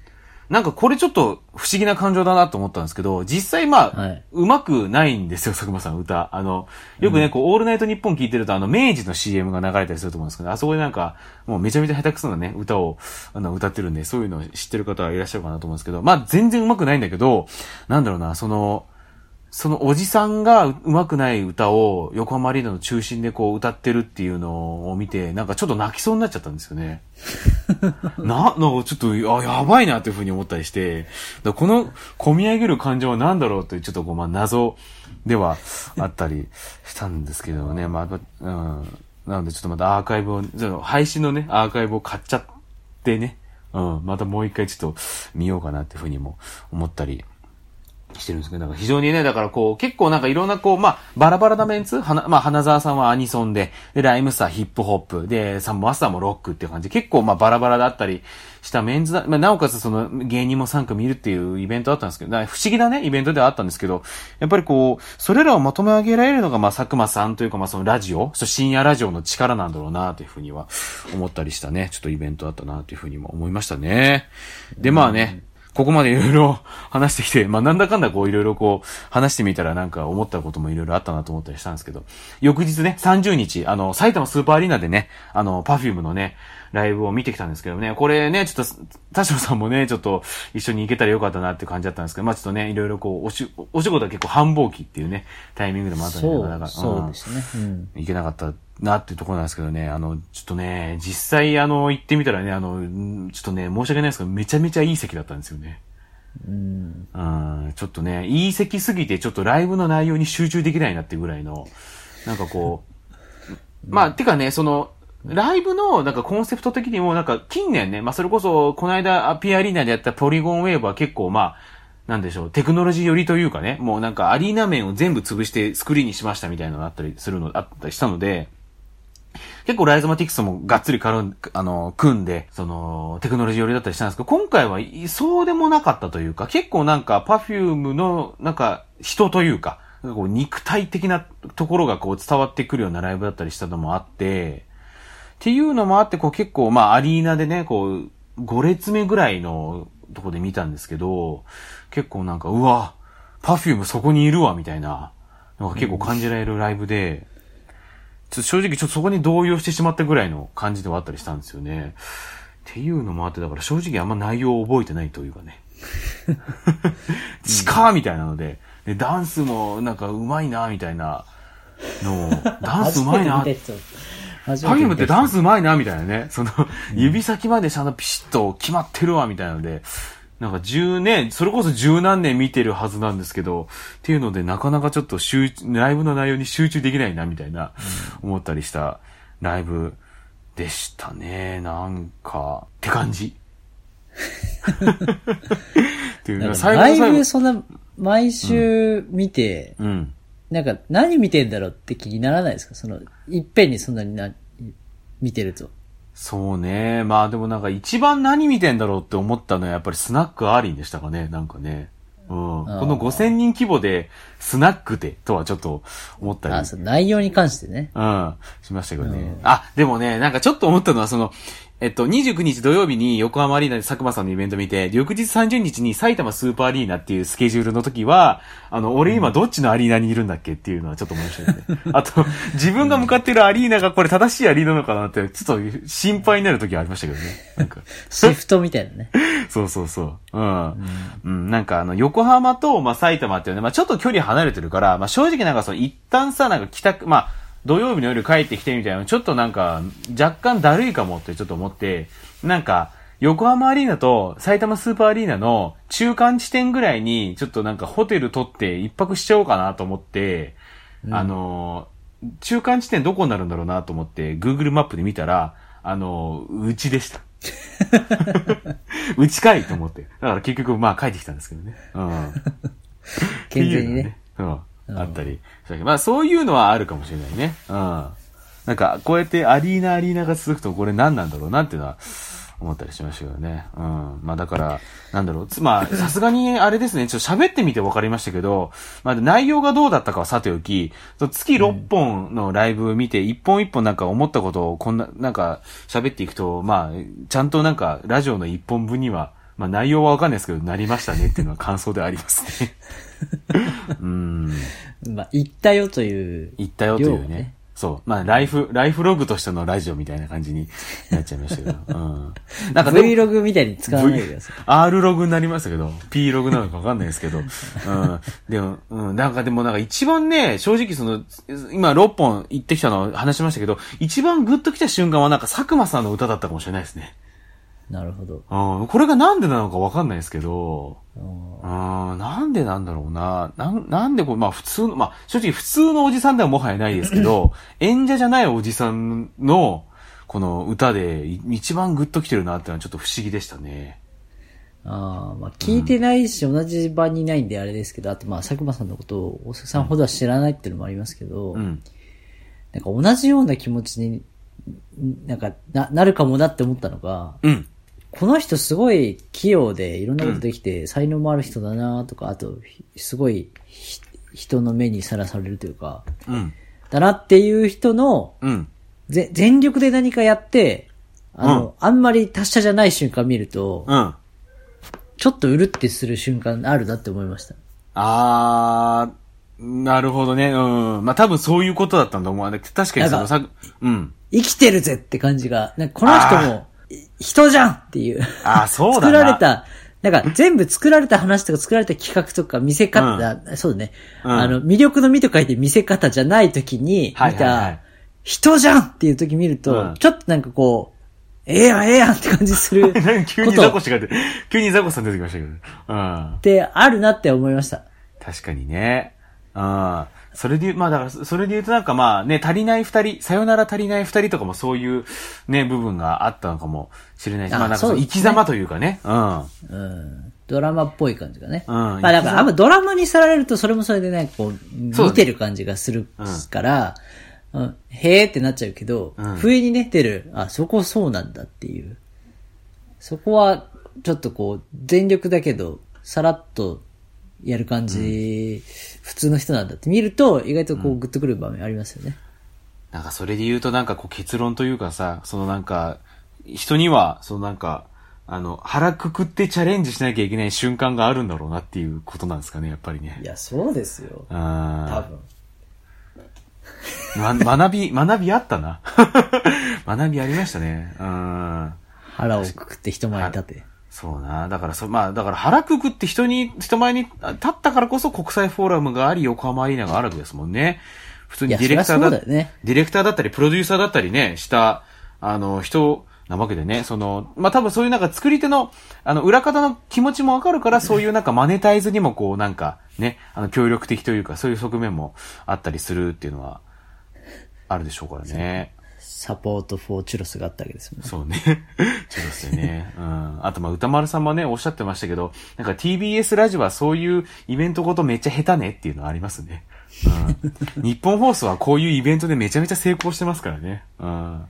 なんかこれちょっと不思議な感情だなと思ったんですけど、実際まあ、はい。うまくないんですよ、佐久間さん歌。あの、よくね、こう、オールナイトニッポン聞いてると、あの、明治の CM が流れたりすると思うんですけど、あそこでなんか、もうめちゃめちゃ下手くそなね、歌を、あの、歌ってるんで、そういうのを知ってる方はいらっしゃるかなと思うんですけど、まあ、全然うまくないんだけど、なんだろうな、その、そのおじさんがうまくない歌を横浜アリーナの中心でこう歌ってるっていうのを見て、なんかちょっと泣きそうになっちゃったんですよね。な、なんかちょっと、あ、やばいなっていうふうに思ったりして、この込み上げる感情は何だろうというちょっとこう、まあ謎ではあったりしたんですけどね、まあ、うん。なのでちょっとまたアーカイブを、その配信のね、アーカイブを買っちゃってね、うん、またもう一回ちょっと見ようかなっていうふうにも思ったりしてるんですけど、なんか非常にね、だからこう、結構なんかいろんなこう、まあ、バラバラなメンツはな、まあ、花沢さんはアニソンで、で、ライムスターヒップホップ、で、サンボマスターもロックっていう感じで、結構まあ、バラバラだったりしたメンズだ、まあ、なおかつその芸人も参加見るっていうイベントだったんですけど、不思議なね、イベントではあったんですけど、やっぱりこう、それらをまとめ上げられるのが、まあ、佐久間さんというか、まあ、そのラジオ、そ深夜ラジオの力なんだろうな、というふうには思ったりしたね、ちょっとイベントだったな、というふうにも思いましたね。で、まあね、ここまでいろいろ話してきて、まあなんだかんだこういろいろこう話してみたらなんか思ったこともいろいろあったなと思ったりしたんですけど、翌日ね、30日、あの、埼玉スーパーアリーナでね、あの、パフュームのね、ライブを見てきたんですけどね、これね、ちょっと、田代さんもね、ちょっと一緒に行けたらよかったなって感じだったんですけど、まあちょっとね、いろいろこう、おし、お仕事は結構繁忙期っていうね、タイミングでもあったんで、そう、なかなかそうですね。うん。行けなかったなっていうところなんですけどね、あの、ちょっとね、実際あの、行ってみたらね、あの、んちょっとね、申し訳ないですけど、めちゃめちゃいい席だったんですよね。うん。うん、ちょっとね、いい席すぎて、ちょっとライブの内容に集中できないなっていうぐらいの、なんかこう、まあ、てかね、その、ライブの、なんかコンセプト的にも、なんか近年ね、まあそれこそ、この間、ピアリーナでやったポリゴンウェーブは結構、まあ、なんでしょう、テクノロジー寄りというかね、もうなんかアリーナ面を全部潰してスクリーンにしましたみたいなのがあったりするの、あったりしたので、結構ライズマティクスもがっつり絡ん、あの、組んで、その、テクノロジー寄りだったりしたんですけど、今回はそうでもなかったというか、結構なんか、パフュームの、なんか、人というか、かこう肉体的なところがこう伝わってくるようなライブだったりしたのもあって、っていうのもあって、こう結構、まあ、アリーナでね、こう、5列目ぐらいのとこで見たんですけど、結構なんか、うわ、パフュームそこにいるわ、みたいな、なんか結構感じられるライブで、正直ちょっとそこに動揺してしまったぐらいの感じではあったりしたんですよね。っていうのもあって、だから正直あんま内容を覚えてないというかね。近みたいなので、で、ダンスもなんか上手いな、みたいなのを、ダンス上手いな、初めて見た人初パフュームってダンスス上手いな、みたいなね。その、指先までちゃんとピシッと決まってるわ、みたいなので、なんか十年、それこそ十何年見てるはずなんですけど、っていうので、なかなかちょっと集中、ライブの内容に集中できないな、みたいな、思ったりしたライブでしたね。なんか、って感じ。っていうライ。ブそんな、毎週見て、うん。なんか何見てんだろうって気にならないですか？その、いっぺんにそんなにな、見てると。そうね。まあでもなんか一番何見てんだろうって思ったのはやっぱりスナックアーリンでしたかね。なんかね。うん。この5000人規模でスナックでとはちょっと思ったり。あ、そう、内容に関してね。うん。しましたけどね。あ、でもね、なんかちょっと思ったのは、その、えっと、29日土曜日に横浜アリーナで佐久間さんのイベント見て、翌日30日に埼玉スーパーアリーナっていうスケジュールの時は、あの、俺今どっちのアリーナにいるんだっけっていうのはちょっと思いましたよね。あと、自分が向かってるアリーナがこれ正しいアリーナなのかなって、ちょっと心配になる時はありましたけどね。なんか。シフトみたいなね。そうそうそう。うん。うん、なんかあの、横浜と、まあ、埼玉っていうね、まあ、ちょっと距離離れてるから、まあ、正直なんかその、一旦さ、なんか帰宅、まあ、土曜日の夜帰ってきてみたいな、ちょっとなんか、若干だるいかもってちょっと思って、なんか、横浜アリーナと埼玉スーパーアリーナの中間地点ぐらいに、ちょっとなんかホテル取って一泊しちゃおうかなと思って、あのー、中間地点どこになるんだろうなと思って、Google マップで見たら、あのー、うちでした。うちかいと思って。だから結局、まあ帰ってきたんですけどね。うん。健全にね。ね。うん。あったり。まあそういうのはあるかもしれないね。うん。なんか、こうやってアリーナアリーナが続くとこれ何なんだろうなっていうのは思ったりしましたけどね。うん。まあだから、なんだろう。つまあ、さすがにあれですね、ちょっと喋ってみて分かりましたけど、まあ内容がどうだったかはさておき、月6本のライブ見て、一本一本なんか思ったことをこんな、なんか喋っていくと、まあ、ちゃんとなんかラジオの一本分には、まあ内容はわかんないですけど、なりましたねっていうのは感想でありますね。うん。まあ、行ったよという。言ったよというね。そう。まあ、ライフ、ライフログとしてのラジオみたいな感じになっちゃいましたけど。うん。なんかでも Vlog みたいに使わないでください。R ログになりましたけど、P ログなのかわかんないですけど、うん。でも、うん。なんかでもなんか一番ね、正直その、今6本行ってきたの話しましたけど、一番グッときた瞬間はなんか佐久間さんの歌だったかもしれないですね。なるほど。うん。これがなんでなのかわかんないですけど、うんうん、なんでなんだろうな。なん、なんでこう、まあ普通の、まあ正直普通のおじさんではもはやないですけど、演者じゃないおじさんの、この歌でい一番グッときてるなっていうのはちょっと不思議でしたね。ああ、まあ聞いてないし、同じ場にいないんであれですけど、あとまあ佐久間さんのことを大阪さんほどは知らないっていうのもありますけど、うん。なんか同じような気持ちに、なんかな、なるかもなって思ったのが、うん。この人すごい器用でいろんなことできて、才能もある人だなとか、あと、ひすごいひ人の目にさらされるというか、うん。だなっていう人の、うん。ぜ全力で何かやって、あの、うんあんまり達者じゃない瞬間見ると、うん。ちょっとうるってする瞬間あるなって思いました。あー、なるほどね。うん。まあ多分そういうことだったんだと思う。確かにそのさ、うん。生きてるぜって感じが、なんかこの人も、い人じゃんっていう。あーそうだな作られた、なんか全部作られた話とか作られた企画とか見せ方、そうだね、うんあの、魅力の見と書いて見せ方じゃない時に見はいはいはいた人じゃんっていう時見ると、うんちょっとなんかこう、ええやん、ええやんって感じする 急にザコシが出て、急にザコシさん出てきましたけど。うん。てあるなって思いました。確かにね。うん。それで言う、まあだから、それで言うとなんかまあね、足りない二人、さよなら足りない二人とかもそういうね、部分があったのかもしれないし、あまあなんかそう生き様というかね。うん。うん。ドラマっぽい感じがね。うんまあだから、あんまドラマにされるとそれもそれでね、こう見てる感じがするから、うん、へーってなっちゃうけど、うん不意にね、出る、あ、そこそうなんだっていう。そこは、ちょっとこう、全力だけど、さらっとやる感じ、普通の人なんだって見ると、意外とこう、グッとくる場面ありますよね。なんかそれで言うとなんかこう結論というかさ、そのなんか、人には、そのなんか、あの、腹くくってチャレンジしなきゃいけない瞬間があるんだろうなっていうことなんですかね、やっぱりねい。や、そうですよ。多あ分。ま、学び、学びあったな。学びありましたね。うん。腹をくくって人前に立て。そうな。だからそ、まあ、だから腹くくって人に、人前に立ったからこそ国際フォーラムがあり、横浜アリーナがあるわけですもんね。普通にディレクターだだよねディレクターだったり、プロデューサーだったりね、した、あの、人なわけでね、その、まあ、多分そういうなんか作り手の、あの、裏方の気持ちもわかるから、そういうなんかマネタイズにもこう、なんか、ね、あの、協力的というか、そういう側面もあったりするっていうのは、あるでしょうからね。サポートフォーチュロスがあったわけですもんね。そうね。そうですよね。うん。あと、まあ、歌丸さんもね、おっしゃってましたけど、なんか TBS ラジオはそういうイベントごとめっちゃ下手ねっていうのはありますね。うん。日本放送はこういうイベントでめちゃめちゃ成功してますからね。うん。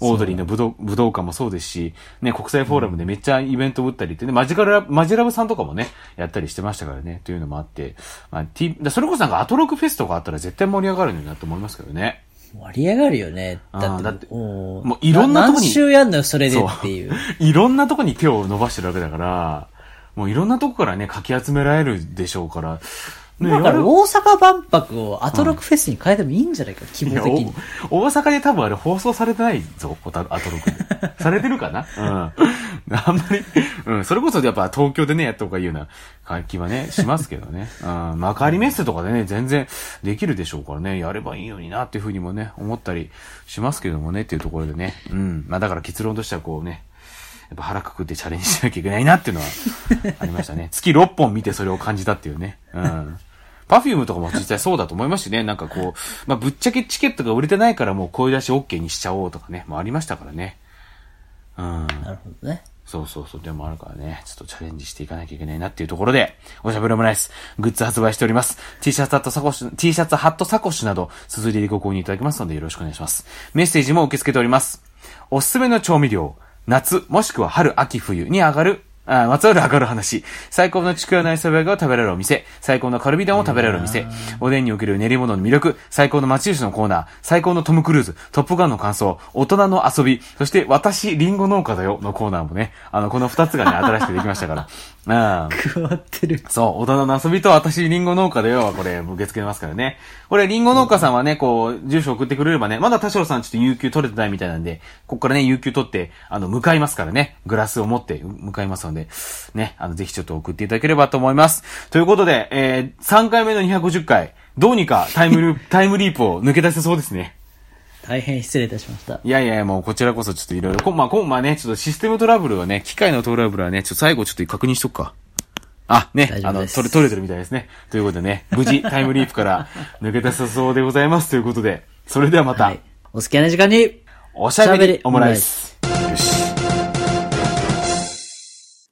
オードリーの武道武道館もそうですし、ね、国際フォーラムでめっちゃイベントを打ったりってね、マジカルラ、マジラブさんとかもね、やったりしてましたからね、というのもあって、まあ、T、だそれこそなんかアトロックフェスとかあったら絶対盛り上がるのになと思いますけどね。盛り上がるよね。だって、だってもういろんなとこに何週やんのよ、それでっていう。いろんなとこに手を伸ばしてるわけだから、もういろんなとこからね、かき集められるでしょうから、ねだから大阪万博をアトロックフェスに変えてもいいんじゃないか、規いや模的に。お大阪で多分あれ放送されてないぞ、アトロック。されてるかな？うん。あんまり、うん、それこそやっぱ東京でね、やった方がいいような感気はね、しますけどね。うん、幕張メッセとかでね、全然できるでしょうからね、やればいいのになっていうふうにもね、思ったりしますけどもね、っていうところでね。うん。まあだから結論としてはこうね、やっぱ腹くくってチャレンジしなきゃいけないなっていうのは ありましたね。月6本見てそれを感じたっていうね。うん。パフュームとかも実際そうだと思いますしね。なんかこう、まあぶっちゃけチケットが売れてないからもう声出し OK にしちゃおうとかね、もありましたからね。うん。なるほどね。そうそうそう。でもあるからね、ちょっとチャレンジしていかなきゃいけないなっていうところで、おしゃべりオムライス、グッズ発売しております。T シャツ、ハット、サコッシュ、T シャツ、ハット、サコッシュなど、続いてご購入いただけますのでよろしくお願いします。メッセージも受け付けております。おすすめの調味料、夏、もしくは春、秋、冬に上がる、あまつわる上がる話。最高のちくわの磯辺が食べられるお店。最高のカルビ丼を食べられるお店。おでんにおける練り物の魅力。最高の町牛のコーナー。最高のトム・クルーズ。トップガンの感想。大人の遊び。そして、私、リンゴ農家だよのコーナーもね。あの、この二つがね、新しくできましたから。うん。加わってる。そう、大人の遊びと私、リンゴ農家だよはこれ、受け付けますからね。これ、リンゴ農家さんはね、こう、住所送ってくれればね、まだ田代さんちょっと有給取れてないみたいなんで、ここからね、有給取って、あの、向かいますからね。グラスを持って向かいますので、ね、あの、ぜひちょっと送っていただければと思います。ということで、えー、3回目の250回、どうにかタイムループ、タイムリープを抜け出せそうですね。大変失礼いたしました。いやいやいや、もうこちらこそちょっといろいろ、こまあ、こまあね、ちょっとシステムトラブルはね、機械のトラブルはね、ちょっと最後ちょっと確認しとくか。あ、ねあの、取れ、取れてるみたいですね。ということでね、無事タイムリープから抜け出せそうでございますということで、それではまた、はい。お好きな時間に、おしゃべりオムライス。